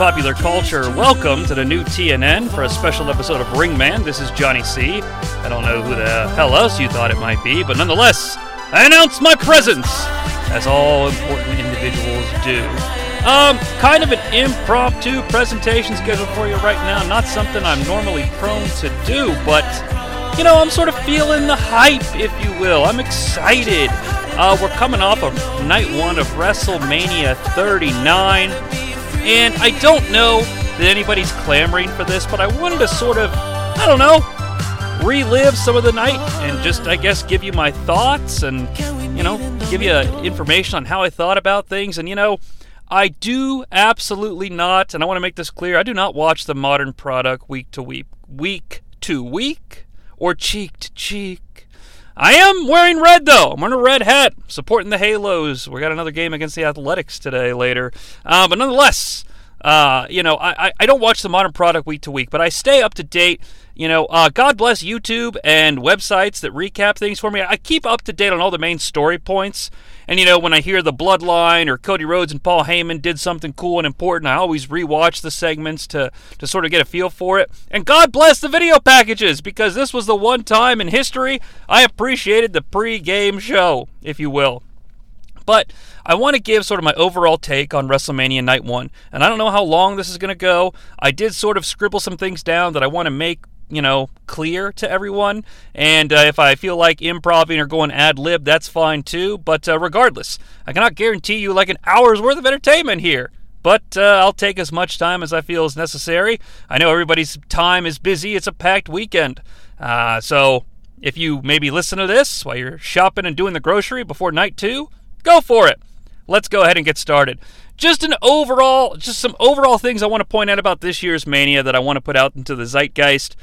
popular culture, welcome to the new TNN for a special episode of Ring Man. This is Jonnie Sea. I don't know who the hell else you thought it might be, but nonetheless, I announce my presence, as all important individuals do. Um, kind of an impromptu presentation scheduled for you right now. Not something I'm normally prone to do, but you know, I'm sort of feeling the hype, if you will. I'm excited. Uh, we're coming off of night one of WrestleMania 39, and I don't know that anybody's clamoring for this, but I wanted to sort of, I don't know, relive some of the night and just, I guess, give you my thoughts and, you know, give you information on how I thought about things. And, you know, I do absolutely not, and I want to make this clear, I do not watch the modern product week to week, week to week, or cheek to cheek. I am wearing red though. I'm wearing a red hat, supporting the Halos. We got another game against the Athletics today later, uh, but nonetheless, uh, you know, I, I don't watch the modern product week to week, but I stay up to date. You know, uh, God bless YouTube and websites that recap things for me. I keep up to date on all the main story points. And, you know, when I hear the Bloodline or Cody Rhodes and Paul Heyman did something cool and important, I always rewatch the segments to, to sort of get a feel for it. And God bless the video packages because this was the one time in history I appreciated the pre game show, if you will. But I want to give sort of my overall take on WrestleMania Night 1. And I don't know how long this is going to go. I did sort of scribble some things down that I want to make you know, clear to everyone. And uh, if I feel like improving or going ad lib, that's fine too. But uh, regardless, I cannot guarantee you like an hour's worth of entertainment here. But uh, I'll take as much time as I feel is necessary. I know everybody's time is busy. It's a packed weekend. Uh, so if you maybe listen to this while you're shopping and doing the grocery before night two, go for it. Let's go ahead and get started just an overall, just some overall things I want to point out about this year's Mania that I want to put out into the zeitgeist.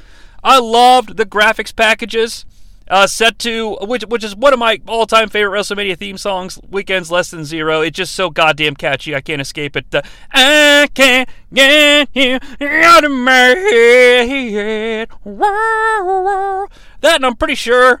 I loved the graphics packages. Uh, set to which which is one of my all time favorite WrestleMania theme songs. Weeknd's less than zero. It's just so goddamn catchy. I can't escape it. Uh, I can't get you out of my head. That, and I'm pretty sure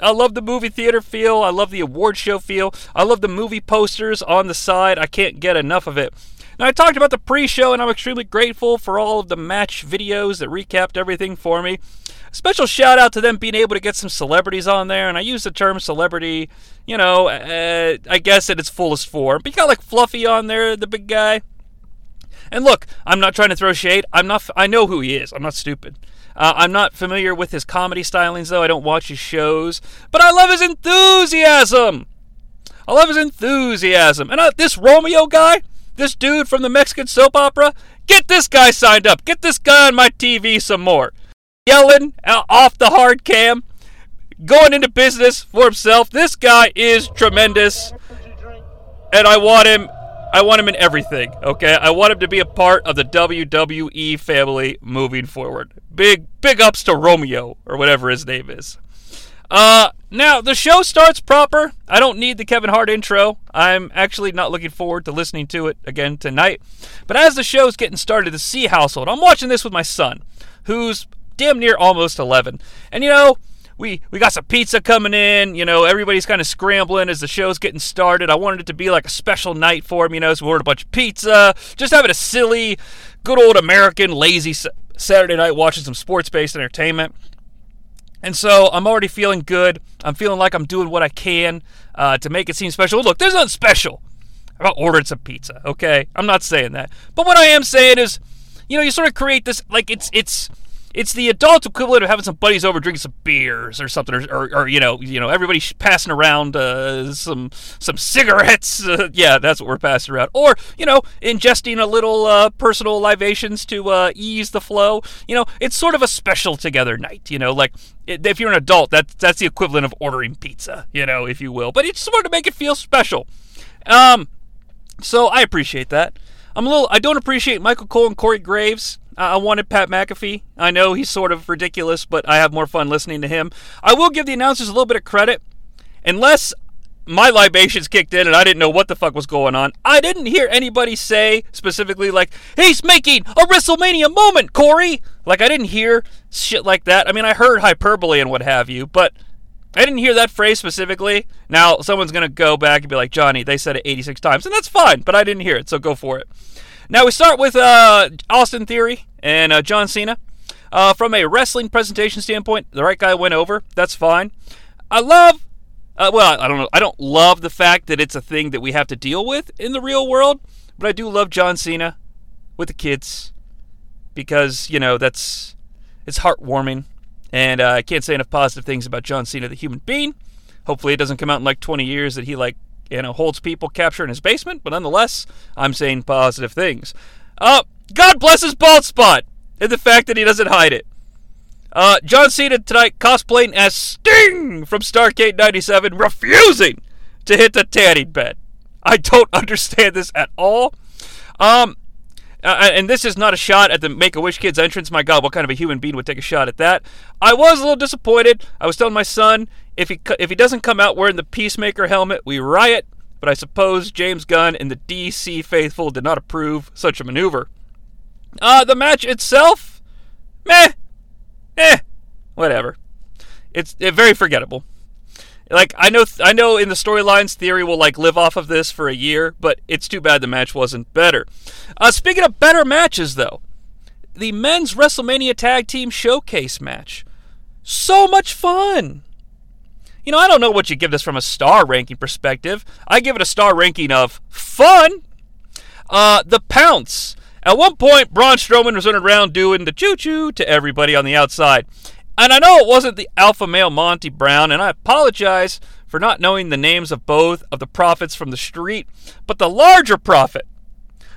I love the movie theater feel. I love the award show feel. I love the movie posters on the side. I can't get enough of it. Now, I talked about the pre show, and I'm extremely grateful for all of the match videos that recapped everything for me. Special shout out to them being able to get some celebrities on there, and I use the term celebrity, you know, uh, I guess at its fullest form. But you got like Fluffy on there, the big guy. And look, I'm not trying to throw shade. I'm not. I know who he is. I'm not stupid. Uh, I'm not familiar with his comedy stylings, though. I don't watch his shows. But I love his enthusiasm. I love his enthusiasm. And uh, this Romeo guy, this dude from the Mexican soap opera, get this guy signed up. Get this guy on my TV some more. Yelling off the hard cam, going into business for himself. This guy is tremendous. And I want him I want him in everything, okay? I want him to be a part of the WWE family moving forward. Big big ups to Romeo or whatever his name is. Uh now the show starts proper. I don't need the Kevin Hart intro. I'm actually not looking forward to listening to it again tonight. But as the show's getting started, the C household, I'm watching this with my son, who's damn near almost 11. And you know, we we got some pizza coming in. You know, everybody's kind of scrambling as the show's getting started. I wanted it to be like a special night for him. You know, so we ordered a bunch of pizza, just having a silly, good old American lazy Saturday night watching some sports-based entertainment. And so I'm already feeling good. I'm feeling like I'm doing what I can uh, to make it seem special. Look, there's nothing special about ordering some pizza. Okay, I'm not saying that, but what I am saying is, you know, you sort of create this like it's it's it's the adult equivalent of having some buddies over drinking some beers or something, or, or, or you know, you know, everybody passing around uh, some some cigarettes. Uh, yeah, that's what we're passing around. Or you know, ingesting a little uh, personal libations to uh, ease the flow. You know, it's sort of a special together night. You know, like if you're an adult, that's that's the equivalent of ordering pizza. You know, if you will. But it's sort of to make it feel special. Um, so I appreciate that. I'm a little. I don't appreciate Michael Cole and Corey Graves. I wanted Pat McAfee. I know he's sort of ridiculous, but I have more fun listening to him. I will give the announcers a little bit of credit. Unless my libations kicked in and I didn't know what the fuck was going on. I didn't hear anybody say specifically like, he's making a WrestleMania moment, Corey. Like I didn't hear shit like that. I mean, I heard hyperbole and what have you, but I didn't hear that phrase specifically. Now someone's gonna go back and be like, Johnny, they said it 86 times, and that's fine, but I didn't hear it, so go for it. Now we start with uh, Austin Theory and uh, John Cena. Uh, from a wrestling presentation standpoint, the right guy went over. That's fine. I love uh, well, I don't know. I don't love the fact that it's a thing that we have to deal with in the real world, but I do love John Cena with the kids because you know that's it's heartwarming, and uh, I can't say enough positive things about John Cena, the human being. Hopefully, it doesn't come out in like 20 years that he like you know holds people captured in his basement, but nonetheless, I'm saying positive things. Uh, God bless his bald spot and the fact that he doesn't hide it. Uh, John Cena tonight cosplaying as Sting from Starcade 97, refusing to hit the tanning bed. I don't understand this at all. Um, uh, and this is not a shot at the Make a Wish Kids entrance. My God, what kind of a human being would take a shot at that? I was a little disappointed. I was telling my son if he if he doesn't come out wearing the Peacemaker helmet, we riot. But I suppose James Gunn and the DC faithful did not approve such a maneuver. Uh, the match itself, meh eh, whatever. It's it, very forgettable. Like I know, I know in the storylines, Theory will like live off of this for a year, but it's too bad the match wasn't better. Uh, speaking of better matches, though, the men's WrestleMania Tag Team Showcase match, so much fun. You know, I don't know what you give this from a star ranking perspective. I give it a star ranking of fun. Uh, the Pounce at one point, Braun Strowman was running around doing the choo choo to everybody on the outside. And I know it wasn't the alpha male Monty Brown, and I apologize for not knowing the names of both of the profits from the street, but the larger profit.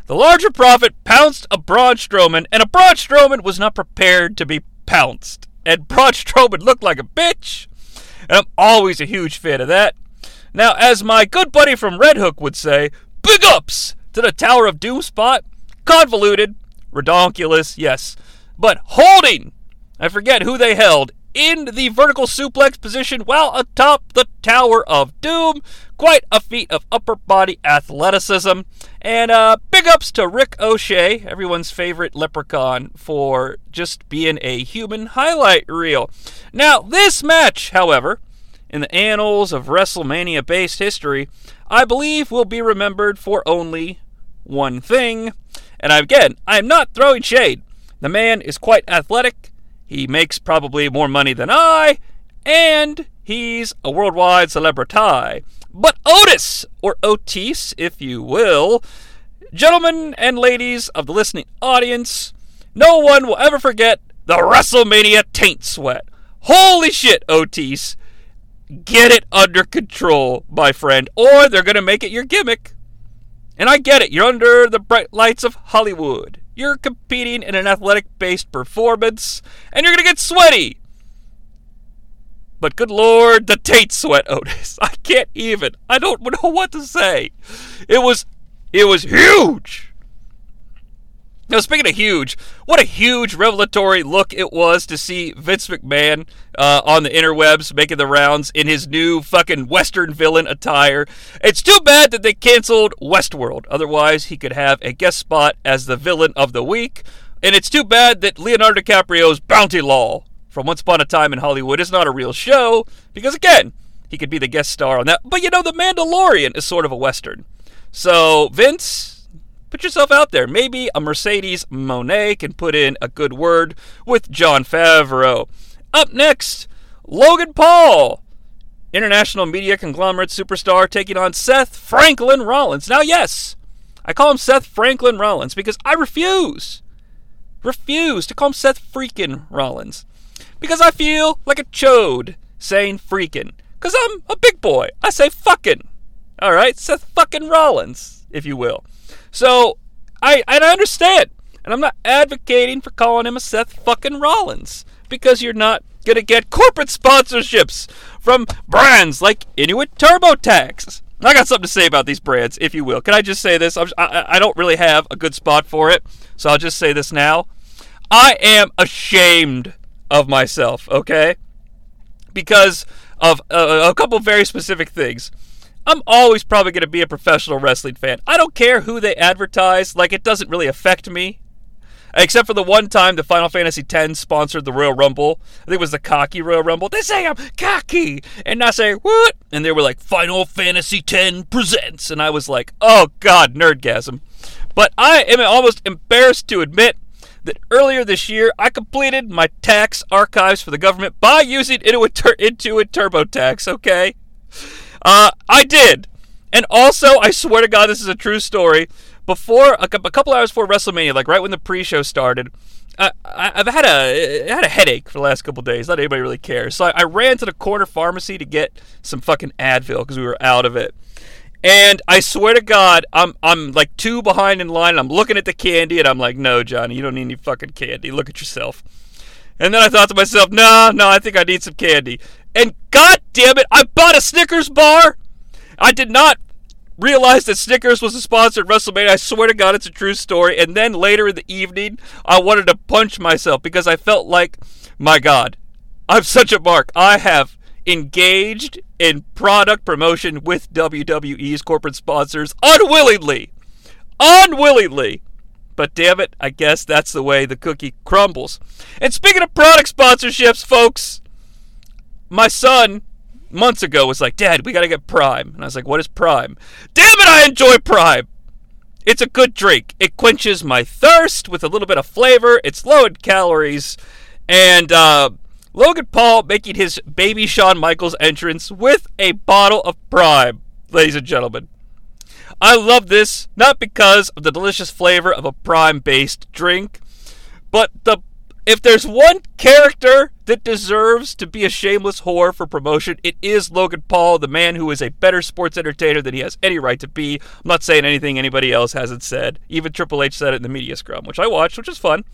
The larger profit pounced a Braun Strowman, and a Braun Strowman was not prepared to be pounced. And Braun Strowman looked like a bitch. And I'm always a huge fan of that. Now, as my good buddy from Red Hook would say, big ups to the Tower of Doom spot convoluted, redonkulous, yes, but holding, I forget who they held, in the vertical suplex position while atop the Tower of Doom. Quite a feat of upper body athleticism. And uh, big ups to Rick O'Shea, everyone's favorite leprechaun, for just being a human highlight reel. Now, this match, however, in the annals of WrestleMania based history, I believe will be remembered for only one thing and again, I am not throwing shade. The man is quite athletic. He makes probably more money than I, and he's a worldwide celebrity. But Otis, or Otis, if you will, gentlemen and ladies of the listening audience, no one will ever forget the WrestleMania taint sweat. Holy shit, Otis. Get it under control, my friend, or they're going to make it your gimmick. And I get it, you're under the bright lights of Hollywood. You're competing in an athletic based performance, and you're going to get sweaty. But good lord, the taint sweat, Otis. I can't even. I don't know what to say. It was it was huge. Now, speaking of huge, what a huge revelatory look it was to see Vince McMahon uh, on the interwebs making the rounds in his new fucking Western villain attire. It's too bad that they canceled Westworld. Otherwise, he could have a guest spot as the villain of the week. And it's too bad that Leonardo DiCaprio's Bounty Law from Once Upon a Time in Hollywood is not a real show, because again, he could be the guest star on that. But you know, The Mandalorian is sort of a Western. So, Vince, Put yourself out there. Maybe a Mercedes Moné can put in a good word with Jon Favreau. Up next, Logan Paul, international media conglomerate superstar, taking on Seth Franklin Rollins. Now, yes, I call him Seth Franklin Rollins because I refuse, refuse to call him Seth freaking Rollins because I feel like a chode saying freaking because I'm a big boy. I say fucking. All right, Seth fucking Rollins, if you will. So I and I understand, and I'm not advocating for calling him a Seth fucking Rollins because you're not gonna get corporate sponsorships from brands like Intuit TurboTax. I got something to say about these brands, if you will. Can I just say this? I, I don't really have a good spot for it, so I'll just say this now. I am ashamed of myself, okay? Because of uh, a couple very specific things. I'm always probably going to be a professional wrestling fan. I don't care who they advertise, like, it doesn't really affect me. Except for the one time the Final Fantasy X sponsored the Royal Rumble. I think it was the cocky Royal Rumble. They say I'm cocky. And I say, what? And they were like, Final Fantasy X presents. And I was like, oh God, nerdgasm. But I am almost embarrassed to admit that earlier this year I completed my tax archives for the government by using Intuit, Intuit TurboTax, okay? Uh, I did. And also, I swear to God, this is a true story. Before a, couple hours before WrestleMania, like right when the pre-show started, I, have had a I had a headache for the last couple days. Not anybody really cares. So I, I ran to the corner pharmacy to get some fucking Advil because we were out of it. And I swear to God, I'm I'm like two behind in line. I'm looking at the candy, and I'm like, "No, Johnny, you don't need any fucking candy. Look at yourself." And then I thought to myself, "No, no, I think I need some candy." And God damn it, I bought a Snickers bar. I did not realize that Snickers was a sponsor at WrestleMania. I swear to God, it's a true story. And then later in the evening, I wanted to punch myself because I felt like, my God, I'm such a mark. I have engaged in product promotion with WWE's corporate sponsors unwillingly. Unwillingly. But damn it, I guess that's the way the cookie crumbles. And speaking of product sponsorships, folks, my son months ago was like, Dad, we got to get Prime. And I was like, What is Prime? Damn it, I enjoy Prime. It's a good drink. It quenches my thirst with a little bit of flavor. It's low in calories. And uh, Logan Paul making his baby Shawn Michaels entrance with a bottle of Prime, ladies and gentlemen. I love this not because of the delicious flavor of a Prime based drink, but the if there's one character that deserves to be a shameless whore for promotion, it is Logan Paul, the man who is a better sports entertainer than he has any right to be. I'm not saying anything anybody else hasn't said. Even Triple H said it in the media scrum, which I watched, which was fun.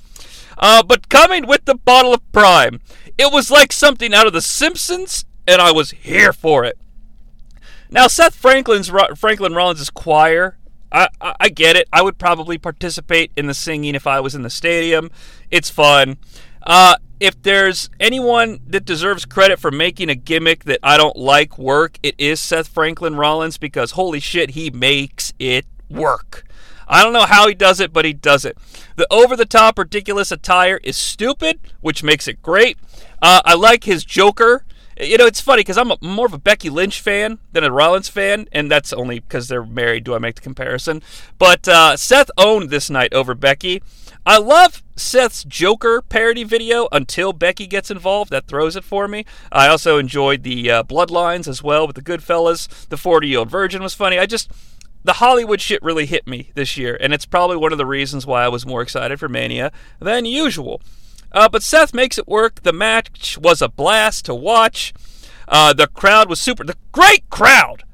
Uh, but coming with the bottle of Prime, it was like something out of The Simpsons, and I was here for it. Now, Seth Franklin's Franklin Rollins' choir I, I, get it. I would probably participate in the singing if I was in the stadium. It's fun. Uh, if there's anyone that deserves credit for making a gimmick that I don't like work, it is Seth Franklin Rollins because holy shit, he makes it work. I don't know how he does it, but he does it. The over the top, ridiculous attire is stupid, which makes it great. Uh, I like his Joker you know, it's funny because I'm a, more of a Becky Lynch fan than a Rollins fan, and that's only because they're married. Do I make the comparison? But uh, Seth owned this night over Becky. I love Seth's Joker parody video until Becky gets involved. That throws it for me. I also enjoyed the uh, Bloodlines as well with the Goodfellas. The 40 year old virgin was funny. I just. The Hollywood shit really hit me this year, and it's probably one of the reasons why I was more excited for Mania than usual. Uh, but Seth makes it work. The match was a blast to watch. Uh, the crowd was super. The great crowd.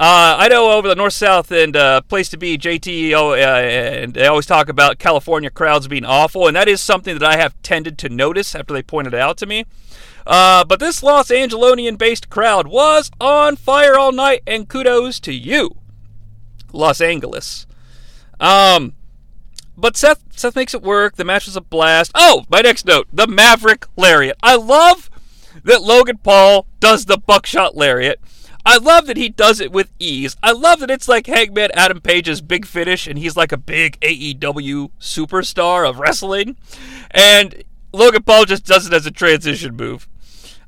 Uh, I know over the north south and uh, place to be JT, oh, uh, and they always talk about California crowds being awful, and that is something that I have tended to notice after they pointed it out to me. Uh, but this Los Angelonian based crowd was on fire all night, and kudos to you, Los Angeles. Um, but Seth Seth makes it work. The match was a blast. Oh, my next note: the Maverick Lariat. I love that Logan Paul does the buckshot lariat. I love that he does it with ease. I love that it's like Hangman Adam Page's big finish, and he's like a big AEW superstar of wrestling, and Logan Paul just does it as a transition move.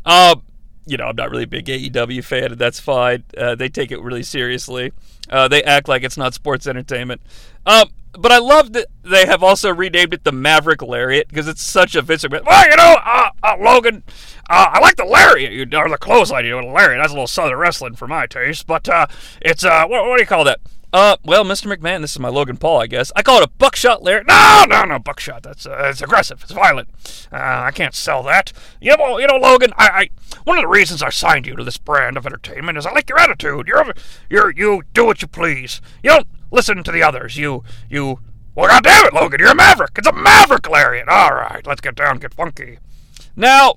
Um, you know, I'm not really a big AEW fan, and that's fine. Uh, they take it really seriously. Uh, they act like it's not sports entertainment. Um, but I love that they have also renamed it the Maverick Lariat because it's such a McMahon. Well, you know, uh, uh, Logan, uh, I like the lariat, you, or the clothesline, you know, the lariat. That's a little Southern wrestling for my taste, but uh, it's uh, what, what do you call that? Uh, well, Mr. McMahon, this is my Logan Paul, I guess. I call it a buckshot lariat. No, no, no, buckshot. That's it's aggressive. It's violent. I can't sell that. You know, you know, Logan. I, I, one of the reasons I signed you to this brand of entertainment is I like your attitude. You're, you're, you do what you please. You don't listen to the others. You, you. Well, goddamn it, Logan, you're a maverick. It's a maverick lariat. All right, let's get down, get funky. Now,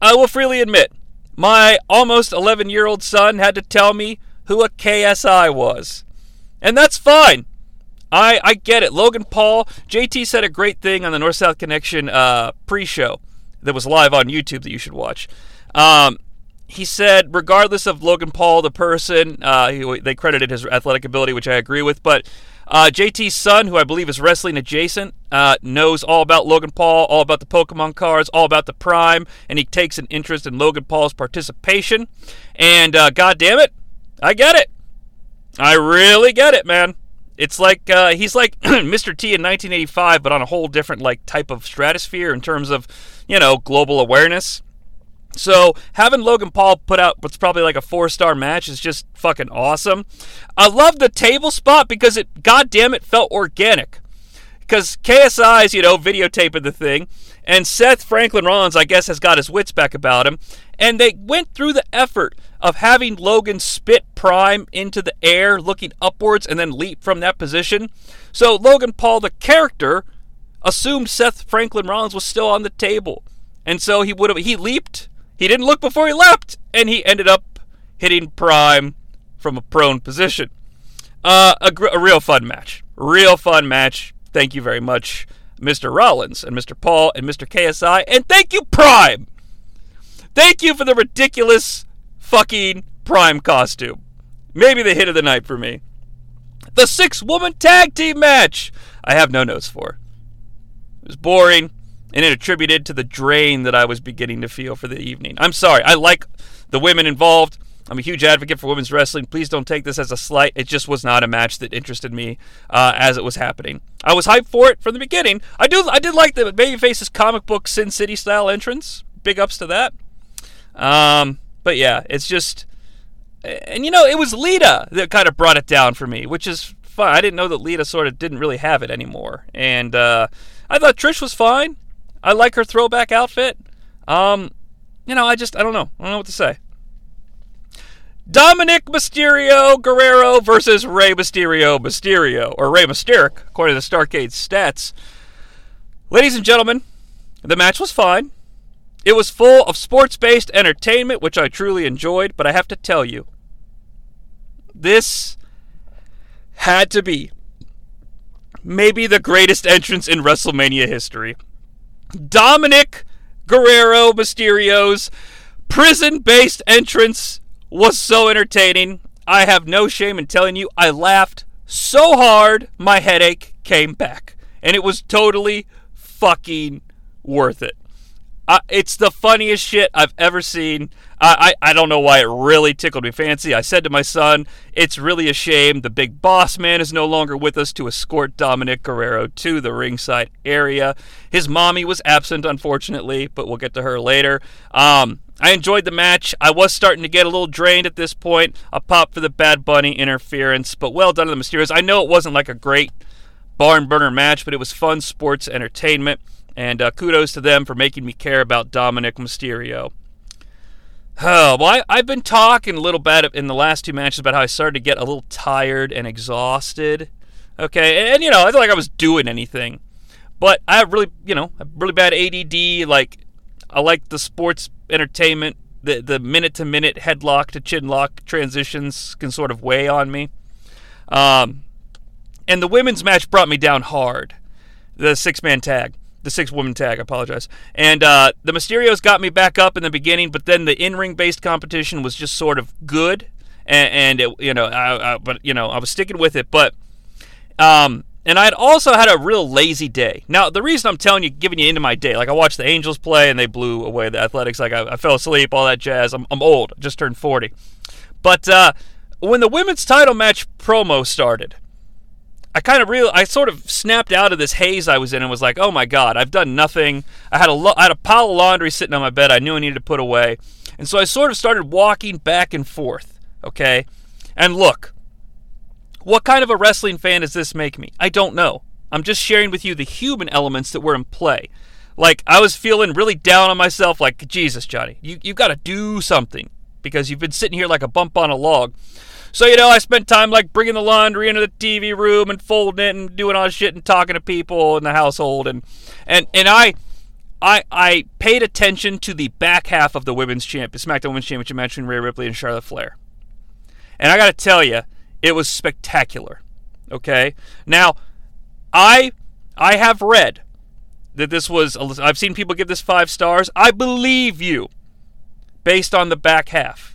I will freely admit, my almost 11 year old son had to tell me who a KSI was. And that's fine. I, I get it. Logan Paul, JT said a great thing on the North South Connection uh, pre show that was live on YouTube that you should watch. Um, he said, regardless of Logan Paul, the person, uh, he, they credited his athletic ability, which I agree with, but uh, JT's son, who I believe is wrestling adjacent, uh, knows all about Logan Paul, all about the Pokemon cards, all about the Prime, and he takes an interest in Logan Paul's participation. And uh, God damn it, I get it. I really get it, man. It's like uh, he's like Mr. T in 1985, but on a whole different like type of stratosphere in terms of you know global awareness. So having Logan Paul put out what's probably like a four star match is just fucking awesome. I love the table spot because it, goddamn it, felt organic. Because KSI's, you know, videotaping the thing, and Seth Franklin Rollins, I guess, has got his wits back about him, and they went through the effort of having Logan spit Prime into the air, looking upwards, and then leap from that position. So Logan Paul, the character, assumed Seth Franklin Rollins was still on the table, and so he would have he leaped he didn't look before he leapt, and he ended up hitting Prime from a prone position. Uh, a, gr- a real fun match. Real fun match. Thank you very much, Mr. Rollins and Mr. Paul and Mr. KSI. And thank you, Prime! Thank you for the ridiculous fucking Prime costume. Maybe the hit of the night for me. The six woman tag team match! I have no notes for. It was boring and it attributed to the drain that I was beginning to feel for the evening. I'm sorry. I like the women involved. I'm a huge advocate for women's wrestling. Please don't take this as a slight. It just was not a match that interested me uh, as it was happening. I was hyped for it from the beginning. I do. I did like the Babyface's comic book Sin City style entrance. Big ups to that. Um, but yeah, it's just, and you know, it was Lita that kind of brought it down for me, which is fun. I didn't know that Lita sort of didn't really have it anymore, and uh, I thought Trish was fine. I like her throwback outfit. Um, you know, I just I don't know. I don't know what to say. Dominic Mysterio Guerrero versus Rey Mysterio Mysterio or Rey Mysteric, according to Starcade's stats. Ladies and gentlemen, the match was fine. It was full of sports-based entertainment, which I truly enjoyed. But I have to tell you, this had to be maybe the greatest entrance in WrestleMania history. Dominic Guerrero Mysterio's prison based entrance was so entertaining. I have no shame in telling you, I laughed so hard my headache came back. And it was totally fucking worth it. Uh, it's the funniest shit I've ever seen. I, I, I don't know why it really tickled me fancy. I said to my son, it's really a shame the big boss man is no longer with us to escort Dominic Guerrero to the ringside area. His mommy was absent, unfortunately, but we'll get to her later. Um, I enjoyed the match. I was starting to get a little drained at this point. A pop for the Bad Bunny interference, but well done to the Mysterios. I know it wasn't like a great barn burner match, but it was fun sports entertainment. And uh, kudos to them for making me care about Dominic Mysterio. Oh, well, I, have been talking a little bit in the last two matches about how I started to get a little tired and exhausted. Okay, and, and you know, I feel like I was doing anything. But I have really, you know, really bad ADD. Like, I like the sports entertainment. The, the minute to minute headlock to chin lock transitions can sort of weigh on me. Um, and the women's match brought me down hard. The six man tag the six woman tag. I apologize. And uh, the Mysterios got me back up in the beginning, but then the in ring based competition was just sort of good, and, and it, you know, I, I, but you know, I was sticking with it. But um, and I had also had a real lazy day. Now, the reason I'm telling you, giving you into my day, like I watched the Angels play and they blew away the Athletics. Like I, I fell asleep, all that jazz. I'm, I'm old, just turned 40. But uh, when the women's title match promo started, I kind of real I sort of snapped out of this haze I was in and was like, "Oh my god, I've done nothing. I had a lo- I had a pile of laundry sitting on my bed I knew I needed to put away." And so I sort of started walking back and forth, okay? And look, what kind of a wrestling fan does this make me? I don't know. I'm just sharing with you the human elements that were in play. Like I was feeling really down on myself like, "Jesus, Johnny, you you got to do something because you've been sitting here like a bump on a log." So, you know, I spent time like bringing the laundry into the TV room and folding it and doing all this shit and talking to people in the household. And, and, and I, I, I paid attention to the back half of the women's champ, the SmackDown Women's Championship match between Rhea Ripley and Charlotte Flair. And I got to tell you, it was spectacular. Okay? Now, I I have read that this was I've seen people give this 5 stars. I believe you based on the back half.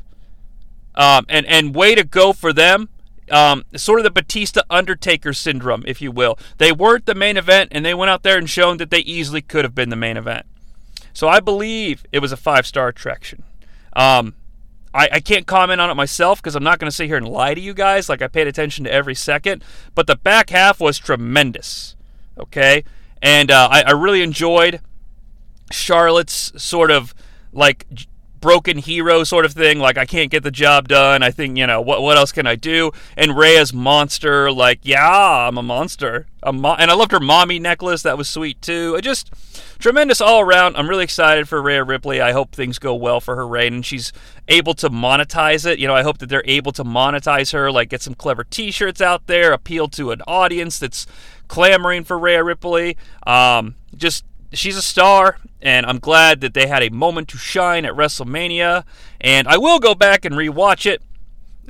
Um, and and way to go for them. Um, sort of the Batista Undertaker syndrome, if you will. They weren't the main event, and they went out there and shown that they easily could have been the main event. So I believe it was a five star attraction. Um, I, I can't comment on it myself because I'm not going to sit here and lie to you guys like I paid attention to every second. But the back half was tremendous. Okay? And uh, I, I really enjoyed Charlotte's sort of like broken hero sort of thing. Like I can't get the job done. I think you know what what else can I do? And Rhea's monster. Like yeah, I'm a monster. Mo- and I loved her mommy necklace. That was sweet too. It just tremendous all around. I'm really excited for Rhea Ripley. I hope things go well for her reign and she's able to monetize it. You know, I hope that they're able to monetize her. Like get some clever T-shirts out there, appeal to an audience that's clamoring for Rhea Ripley. Um, just she's a star, and I'm glad that they had a moment to shine at WrestleMania. And I will go back and rewatch it,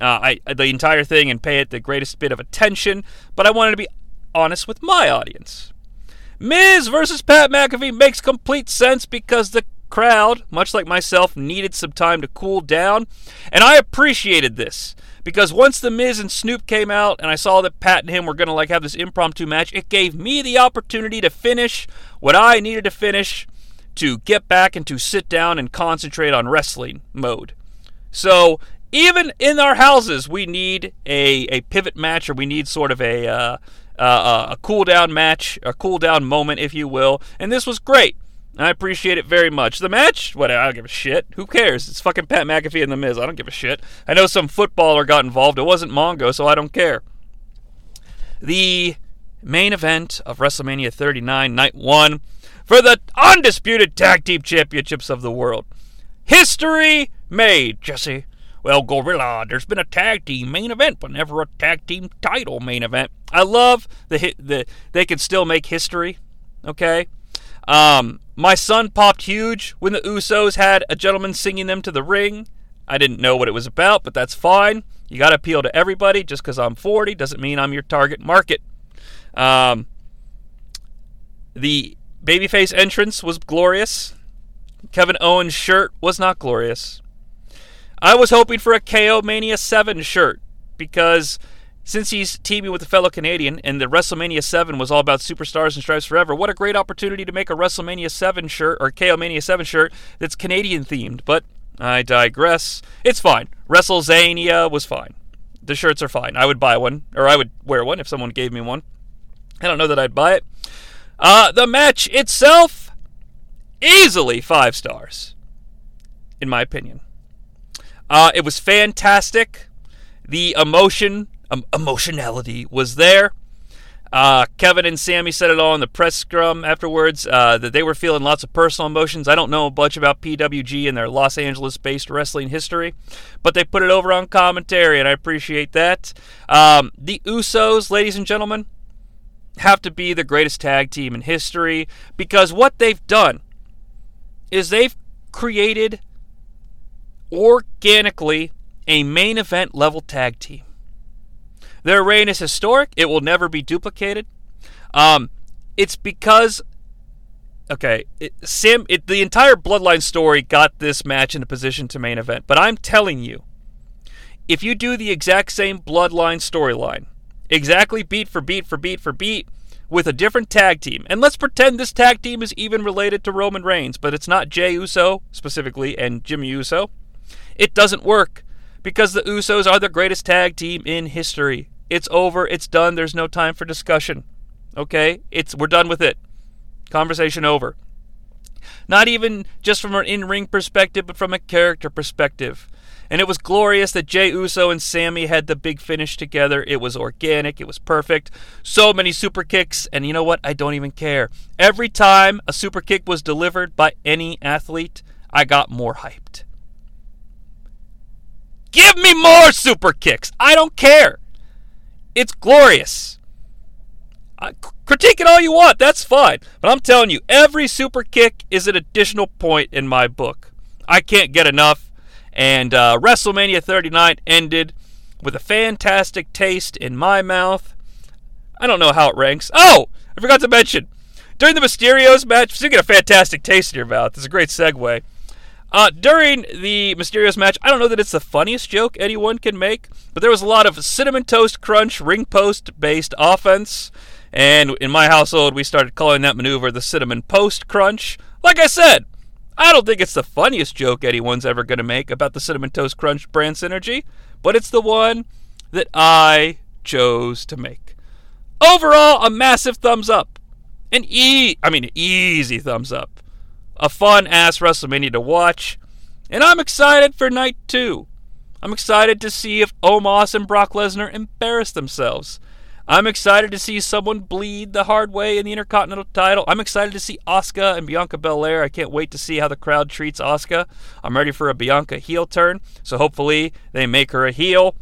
uh, I, the entire thing, and pay it the greatest bit of attention. But I wanted to be honest with my audience. Miz versus Pat McAfee makes complete sense because the crowd, much like myself, needed some time to cool down, and I appreciated this because once the Miz and Snoop came out and I saw that Pat and him were going to like have this impromptu match, it gave me the opportunity to finish what I needed to finish to get back and to sit down and concentrate on wrestling mode. So, even in our houses, we need a, a pivot match or we need sort of a uh, uh, a cool down match, a cool down moment, if you will. And this was great. I appreciate it very much. The match, whatever, I don't give a shit. Who cares? It's fucking Pat McAfee and The Miz. I don't give a shit. I know some footballer got involved. It wasn't Mongo, so I don't care. The main event of WrestleMania 39, Night 1, for the undisputed Tag Team Championships of the world. History made, Jesse. Well, Gorilla, there's been a tag team main event, but never a tag team title main event. I love the the they can still make history. Okay, um, my son popped huge when the Usos had a gentleman singing them to the ring. I didn't know what it was about, but that's fine. You got to appeal to everybody. Just because I'm 40 doesn't mean I'm your target market. Um, the babyface entrance was glorious. Kevin Owens' shirt was not glorious. I was hoping for a KO Mania 7 shirt because since he's teaming with a fellow Canadian and the WrestleMania 7 was all about superstars and stripes forever, what a great opportunity to make a WrestleMania 7 shirt or KO Mania 7 shirt that's Canadian themed. But I digress. It's fine. WrestleZania was fine. The shirts are fine. I would buy one, or I would wear one if someone gave me one. I don't know that I'd buy it. Uh, the match itself, easily five stars, in my opinion. Uh, it was fantastic. The emotion um, emotionality was there. Uh, Kevin and Sami said it all in the press scrum afterwards uh, that they were feeling lots of personal emotions. I don't know much about PWG and their Los Angeles based wrestling history, but they put it over on commentary, and I appreciate that. Um, the Usos, ladies and gentlemen, have to be the greatest tag team in history because what they've done is they've created organically a main event level tag team. Their reign is historic. It will never be duplicated. Um, it's because, okay, it, Sam, it, the entire Bloodline story got this match in a position to main event. But I'm telling you, if you do the exact same Bloodline storyline, exactly beat for beat for beat for beat, with a different tag team, and let's pretend this tag team is even related to Roman Reigns, but it's not Jey Uso specifically and Jimmy Uso, it doesn't work because the Usos are the greatest tag team in history. It's over, it's done, there's no time for discussion. Okay? It's we're done with it. Conversation over. Not even just from an in-ring perspective, but from a character perspective. And it was glorious that Jey Uso and Sami had the big finish together. It was organic, it was perfect. So many super kicks, and you know what? I don't even care. Every time a super kick was delivered by any athlete, I got more hyped. Give me more super kicks. I don't care. It's glorious. Uh, critique it all you want. That's fine. But I'm telling you, every super kick is an additional point in my book. I can't get enough. And uh, WrestleMania 39 ended with a fantastic taste in my mouth. I don't know how it ranks. Oh, I forgot to mention during the Mysterios match. You get a fantastic taste in your mouth. It's a great segue. Uh, during the Mysterios match, I don't know that it's the funniest joke anyone can make, but there was a lot of cinnamon toast crunch ring post based offense. And in my household, we started calling that maneuver the cinnamon post crunch. Like I said, I don't think it's the funniest joke anyone's ever going to make about the cinnamon toast crunch brand synergy, but it's the one that I chose to make. Overall, a massive thumbs up. An e I mean easy thumbs up a fun ass WrestleMania to watch. And I'm excited for night two. I'm excited to see if Omos and Brock Lesnar embarrass themselves. I'm excited to see someone bleed the hard way in the Intercontinental title. I'm excited to see Asuka and Bianca Belair. I can't wait to see how the crowd treats Asuka. I'm ready for a Bianca heel turn, so hopefully they make her a heel.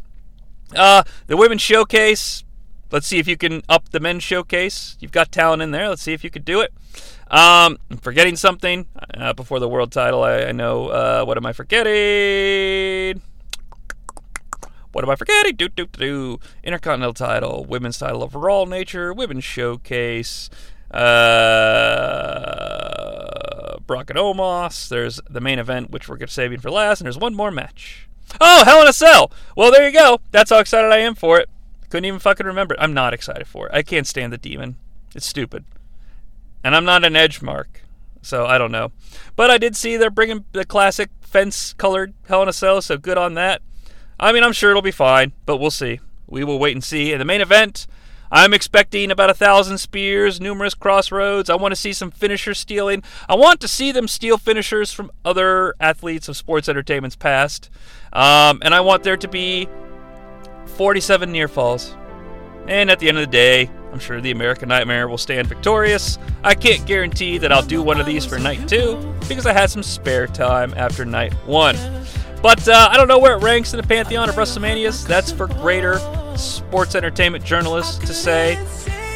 Uh, the women's showcase. Let's see if you can up the men's showcase. You've got talent in there. Let's see if you could do it. Um, I'm forgetting something uh, before the world title. I, I know. Uh, what am I forgetting? What am I forgetting? Do do do. Intercontinental title, women's title of Raw nature, women's showcase. Uh, Brock and Omos. There's the main event, which we're saving for last, and there's one more match. Oh, Hell in a Cell. Well, there you go. That's how excited I am for it. Couldn't even fucking remember it. I'm not excited for it. I can't stand the demon. It's stupid. And I'm not an edge mark, so I don't know. But I did see they're bringing the classic fence colored Hell in a Cell, so good on that. I mean, I'm sure it'll be fine, but we'll see. We will wait and see. In the main event, I'm expecting about a thousand spears, numerous crossroads. I want to see some finisher stealing. I want to see them steal finishers from other athletes of sports entertainment's past. Um, and I want there to be 47 near falls. And at the end of the day, I'm sure the American Nightmare will stand victorious. I can't guarantee that I'll do one of these for night two because I had some spare time after night one. But uh, I don't know where it ranks in the pantheon of WrestleManias. That's for greater sports entertainment journalists to say.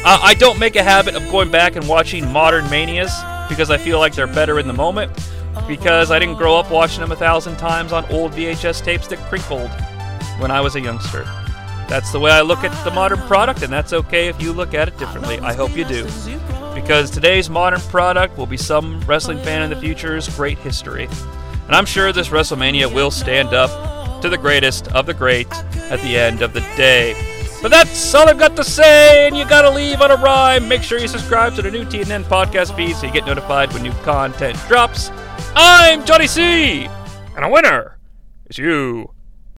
Uh, I don't make a habit of going back and watching modern manias because I feel like they're better in the moment. Because I didn't grow up watching them a thousand times on old VHS tapes that crinkled when I was a youngster. That's the way I look at the modern product, and that's okay if you look at it differently. I hope you do. Because today's modern product will be some wrestling fan in the future's great history. And I'm sure this WrestleMania will stand up to the greatest of the great at the end of the day. But that's all I've got to say, and you gotta leave on a rhyme. Make sure you subscribe to the new TNN podcast feed so you get notified when new content drops. I'm Jonnie Sea, and a winner is you.